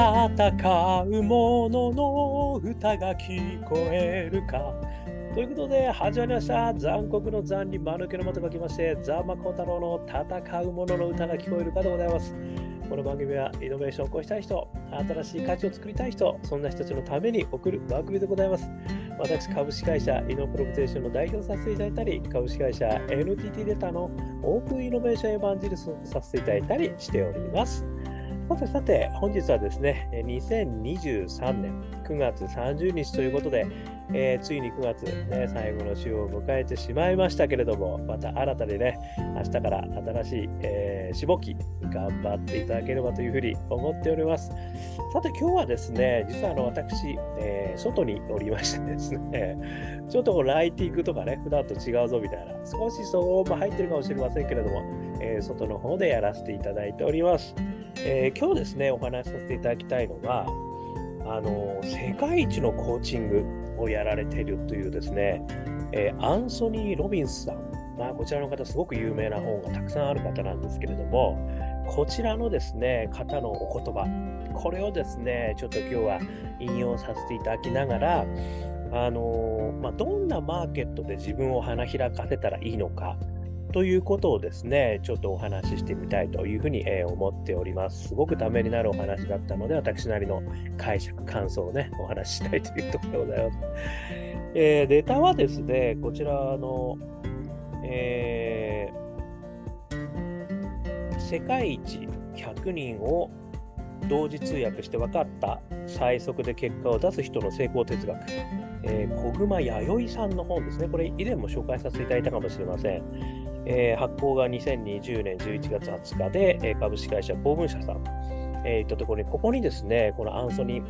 戦う者の歌が聞こえるか。ということで、始まりました。残酷の残に間抜けの間と書きまして、ザ・マコ太郎の戦う者の歌が聞こえるかでございます。この番組はイノベーションを起こしたい人、新しい価値を作りたい人、そんな人たちのために送る番組でございます。私、株式会社イノプロビゼーションの代表させていただいたり、株式会社 NTT データのオープンイノベーションエヴァンジリストさせていただいたりしております。さてさて、本日はですね、2023年9月30日ということで、えー、ついに9月、ね、最後の週を迎えてしまいましたけれども、また新たにね、明日から新しい、えー、志望期、頑張っていただければというふうに思っております。さて、今日はですね、実はあの私、えー、外におりましてですね、ちょっとこうライティングとかね、普段と違うぞみたいな、少しそうも入ってるかもしれませんけれども、えー、外の方でやらせていただいております。えー、今日ですね、お話しさせていただきたいのは、あの世界一のコーチングをやられているというですね、えー、アンソニー・ロビンスさん、まあ、こちらの方、すごく有名な本がたくさんある方なんですけれども、こちらのですね、方のお言葉、これをですね、ちょっと今日は引用させていただきながら、あのまあ、どんなマーケットで自分を花開かせたらいいのか、ということをですね、ちょっとお話ししてみたいというふうに、え思っております。すごくためになるお話だったので、私なりの解釈、感想をね、お話ししたいというところでございます。えー、ネタはですね、こちらの、えー、世界一100人を同時通訳して分かった最速で結果を出す人の成功哲学、えー、小熊弥生さんの本ですね。これ以前も紹介させていただいたかもしれません。えー、発行が2020年11月20日で、えー、株式会社公文社さん、えー、いったところに、ここにですね、このアンソニー、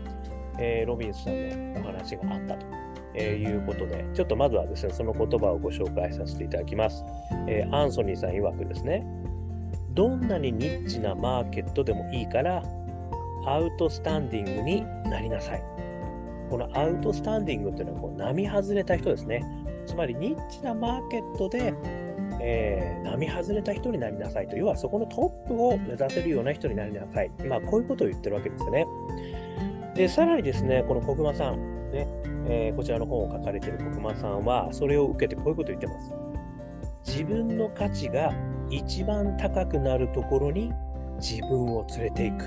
えー、ロビンスさんのお話があったと。えー、いうことで、ちょっとまずはですね、その言葉をご紹介させていただきます。えー、アンソニーさん曰くですね、どんなにニッチなマーケットでもいいから、アウトスタンディングになりなさい。このアウトスタンディングっていうのはこう並外れた人ですね。つまりニッチなマーケットでえー、並外れた人になりなさいと、要はそこのトップを目指せるような人になりなさい。まあ、こういうことを言ってるわけですよね。で、さらにですね、この小熊さん、ねえー、こちらの本を書かれている小熊さんは、それを受けてこういうことを言ってます。自分の価値が一番高くなるところに自分を連れていく。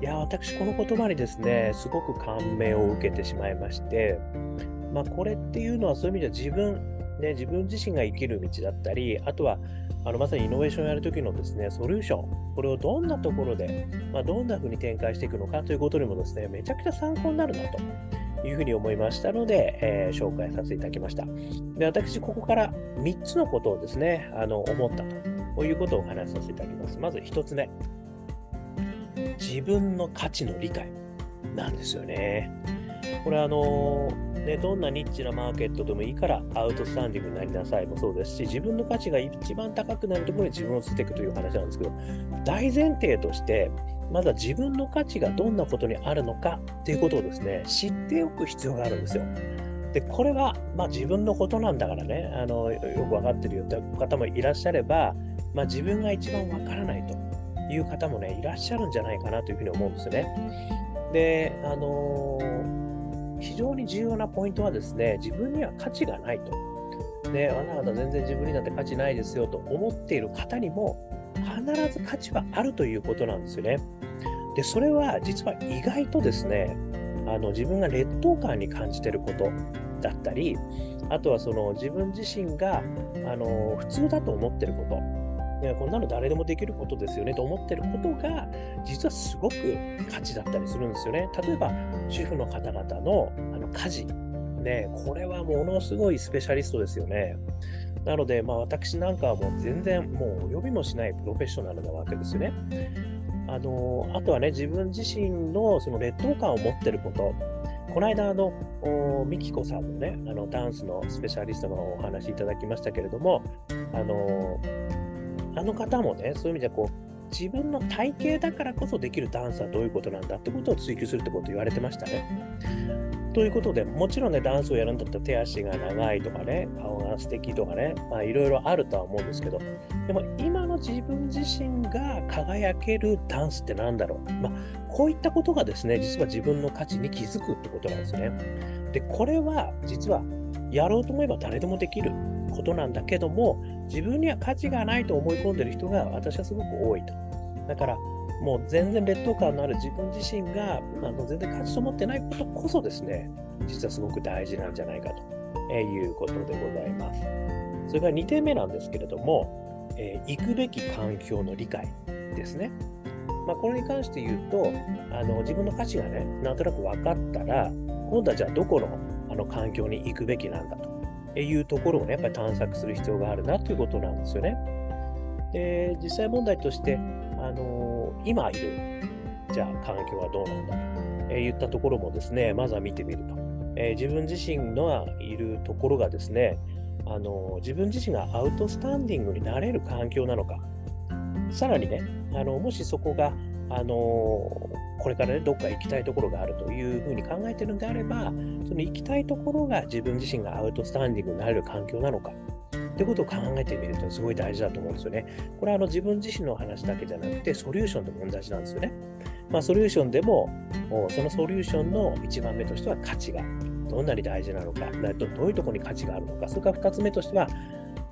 いや、私、この言葉にですね、すごく感銘を受けてしまいまして、まあ、これっていうのはそういう意味では自分、ね、自分自身が生きる道だったり、あとはあのまさにイノベーションをやるときのですね、ソリューション、これをどんなところで、まあ、どんなふうに展開していくのかということにもですね、めちゃくちゃ参考になるなというふうに思いましたので、えー、紹介させていただきました。で、私、ここから3つのことをですね、あの思ったということをお話しさせていただきます。まず1つ目、自分の価値の理解なんですよね。これあのね、どんなニッチなマーケットでもいいからアウトスタンディングになりなさいもそうですし、自分の価値が一番高くなるところに自分を捨てていくという話なんですけど、大前提として、まだ自分の価値がどんなことにあるのかっていうことをですね、知っておく必要があるんですよ。で、これは、まあ、自分のことなんだからね、あのよく分かってるよって方もいらっしゃれば、まあ、自分が一番分からないという方もね、いらっしゃるんじゃないかなというふうに思うんですよね。で、あのー非常に重要なポイントはですね、自分には価値がないと。ね、あなた全然自分になんて価値ないですよと思っている方にも必ず価値はあるということなんですよね。で、それは実は意外とですね、あの自分が劣等感に感じてることだったり、あとはその自分自身があの普通だと思ってること、ね、こんなの誰でもできることですよねと思ってることが、実はすごく価値だったりするんですよね。例えば、主婦の方々のあの家事、ね、これはものすごいスペシャリストですよね。なので、まあ、私なんかはもう全然もうお呼びもしないプロフェッショナルなわけですよね。あのあとはね、自分自身のその劣等感を持ってること、この間、あの、ミキコさんのね、あのダンスのスペシャリストのお話いただきましたけれども、あのあの方もね、そういう意味ではこう、自分の体型だからこそできるダンスはどういうことなんだってことを追求するってことを言われてましたね。ということで、もちろんね、ダンスをやるんだったら手足が長いとかね、顔が素敵とかね、まあいろいろあるとは思うんですけど、でも今の自分自身が輝けるダンスって何だろう。まあこういったことがですね、実は自分の価値に気づくってことなんですね。で、これは実はやろうと思えば誰でもできることなんだけども、自分には価値がないと思い込んでる人が私はすごく多いと。だから、もう全然劣等感のある自分自身があの全然価値と思ってないことこそですね、実はすごく大事なんじゃないかということでございます。それから2点目なんですけれども、えー、行くべき環境の理解ですね。まあ、これに関して言うとあの、自分の価値がね、なんとなく分かったら、今度はじゃあどこのあの環境に行くべきなんだというところをね、やっぱり探索する必要があるなということなんですよね。で、実際問題として、あのー、今いる、じゃあ環境はどうなんだ？と、えー、言ったところもですね、まずは見てみると。えー、自分自身のいるところがですね、あの自分自身がアウトスタンディングになれる環境なのか、さらにね、あのもしそこが、あのこれからね、どっか行きたいところがあるというふうに考えてるんであれば、その行きたいところが自分自身がアウトスタンディングになれる環境なのか、ってことを考えてみるとすごい大事だと思うんですよね。これはあの自分自身の話だけじゃなくて、ソリューションでも同じなんですよね。まあ、ソリューションでも、そのソリューションの1番目としては価値がどんなに大事なのか、どういうところに価値があるのか、それから2つ目としては、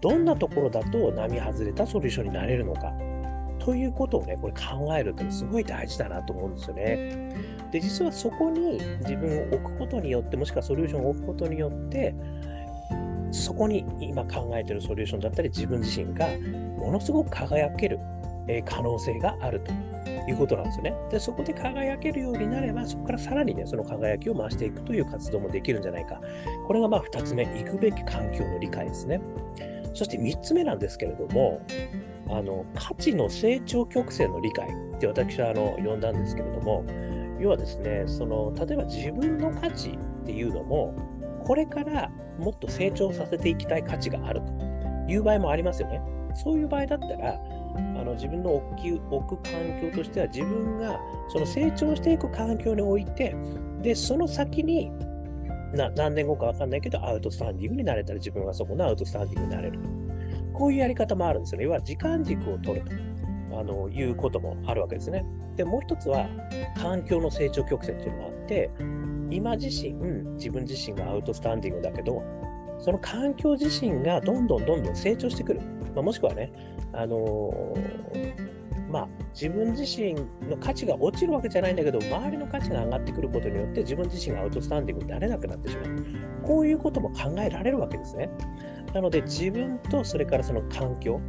どんなところだと並外れたソリューションになれるのか。ということをね、これ考えるとすごい大事だなと思うんですよね。で、実はそこに自分を置くことによって、もしくはソリューションを置くことによって、そこに今考えてるソリューションだったり自分自身がものすごく輝ける可能性があるということなんですよね。で、そこで輝けるようになれば、そこからさらにね、その輝きを増していくという活動もできるんじゃないか。これがまあ2つ目、行くべき環境の理解ですね。そして3つ目なんですけれども、あの価値の成長曲線の理解って私はあの呼んだんですけれども、要はですね、その例えば自分の価値っていうのも、これからもっと成長させていきたい価値があるという場合もありますよね。そういう場合だったら、あの自分の置き置く環境としては、自分がその成長していく環境において、で、その先にな何年後か分かんないけど、アウトスタンディングになれたら自分はそこのアウトスタンディングになれると。こういうやり方もあるんですよね。要は時間軸を取ると。あのいうこともあるわけですね。で、もう一つは、環境の成長曲線っていうのがあって、今自身、自分自身がアウトスタンディングだけど、その環境自身がどんどんどんどん成長してくる。まあ、もしくはね、あのー、まあ、自分自身の価値が落ちるわけじゃないんだけど、周りの価値が上がってくることによって、自分自身がアウトスタンディングになれなくなってしまう。こういうことも考えられるわけですね。なので、自分とそれからその環境、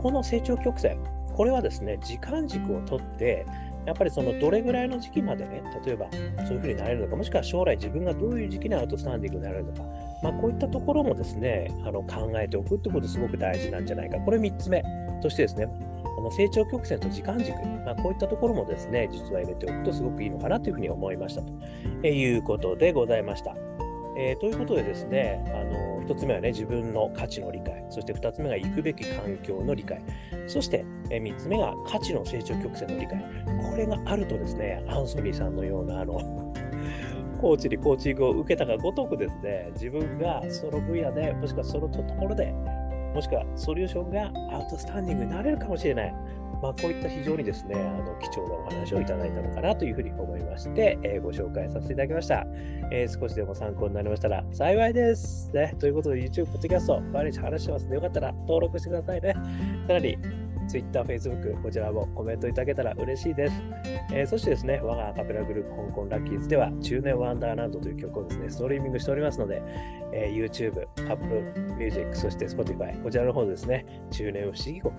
この成長曲線、これはですね、時間軸をとって、やっぱりそのどれぐらいの時期までね、例えばそういうふうになれるのか、もしくは将来自分がどういう時期にアウトスタンディングになれるのか、まあ、こういったところもですね、あの考えておくってことすごく大事なんじゃないか。これ3つ目としてですね、あの成長曲線と時間軸、まあ、こういったところもですね、実は入れておくとすごくいいのかなというふうに思いましたということでございました。えー、ということでですね、あの1つ目はね、自分の価値の理解、そして2つ目が行くべき環境の理解、そして、え、3つ目が価値の成長曲線の理解。これがあるとですね、アンソニーさんのような、あの、コーチにコーチングを受けたがごとくですね、自分がその分野で、もしくはそのところで、もしくはソリューションがアウトスタンディングになれるかもしれない。まあ、こういった非常にですね、あの貴重なお話をいただいたのかなというふうに思いまして、えー、ご紹介させていただきました、えー、少しでも参考になりましたら幸いです。ね、ということで、YouTube、Podcast 毎日話してますので、よかったら登録してくださいね。さらに、Twitter、Facebook、こちらもコメントいただけたら嬉しいです。えー、そしてですね、我がアカペラグループ、香港ラッキーズでは、中年ワンダーランドという曲をですね、ストリーミングしておりますので、えー、YouTube、Apple Music、そして Spotify、こちらの方ですね、中年不思議国、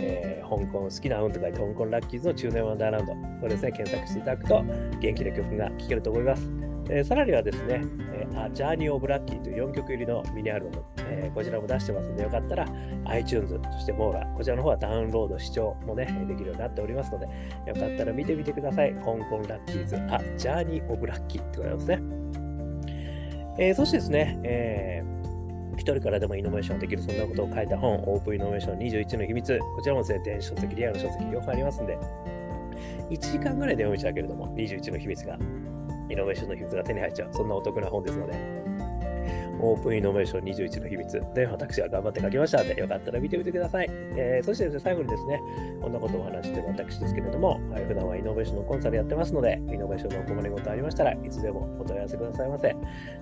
えー、香港好きな運と書いて、香港ラッキーズの中年ワンダーランド、これですね、検索していただくと、元気な曲が聴けると思います。えー、さらにはですね、えー、ジャーニー・オブ・ラッキーという4曲入りのミニアルバム、えー、こちらも出してますので、よかったら iTunes、そしてモーラ、こちらの方はダウンロード、視聴もね、できるようになっておりますので、よかったら見てみてください。香港ラッキーズ、あ、ジャーニー・オブ・ラッキーってことですね。えー、そしてですね、えー、一人からでもイノベーションできる、そんなことを書いた本、オープンイノベーション21の秘密、こちらもですね、電子書籍、リアルの書籍、両方ありますんで、1時間ぐらいで読めちゃうけれども、21の秘密がイノベーションの秘密が手に入っちゃう、そんなお得な本ですので、オープンイノベーション21の秘密で私は頑張って書きましたので、よかったら見てみてください。えー、そしてですね、最後にですね、こんなことをお話してる私ですけれども、はい、普段はイノベーションのコンサルやってますので、イノベーションのお困りごとありましたらいつでもお問い合わせくださいませ。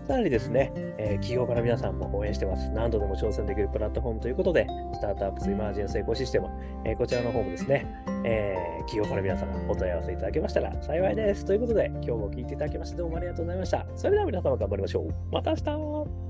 さらにですね、えー、企業から皆さんも応援してます。何度でも挑戦できるプラットフォームということで、スタートアップスイマージェンスエコシステム、えー、こちらの方もですね、えー、企業から皆様お問い合わせいただけましたら幸いです。ということで、今日も聞いていただきましてどうもありがとうございました。それでは皆様頑張りましょう。また明日